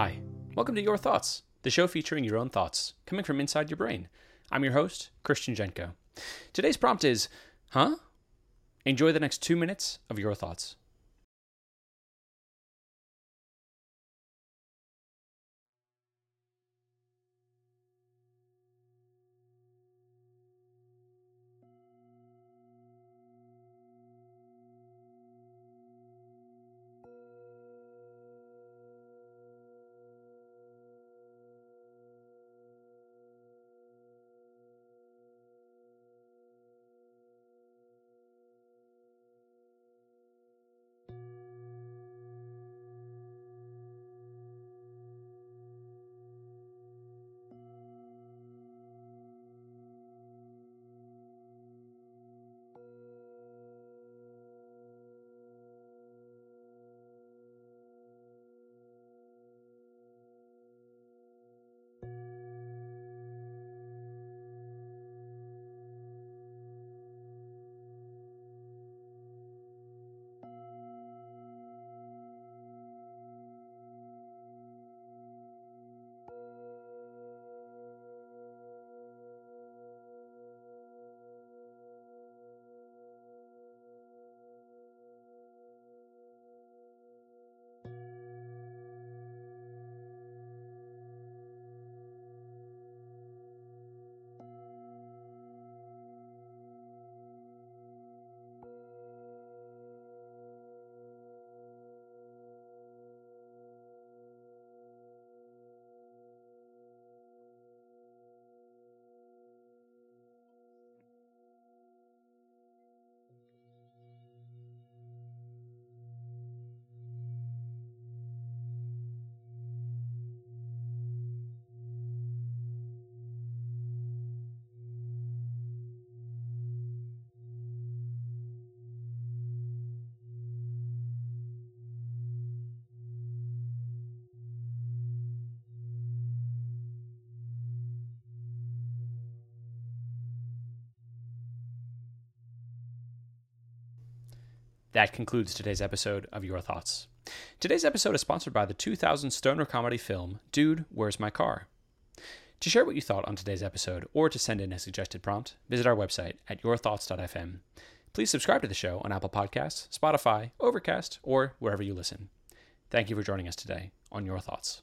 Hi, welcome to Your Thoughts, the show featuring your own thoughts coming from inside your brain. I'm your host, Christian Jenko. Today's prompt is, huh? Enjoy the next two minutes of your thoughts. That concludes today's episode of Your Thoughts. Today's episode is sponsored by the 2000 stoner comedy film Dude, Where's My Car? To share what you thought on today's episode or to send in a suggested prompt, visit our website at yourthoughts.fm. Please subscribe to the show on Apple Podcasts, Spotify, Overcast, or wherever you listen. Thank you for joining us today on Your Thoughts.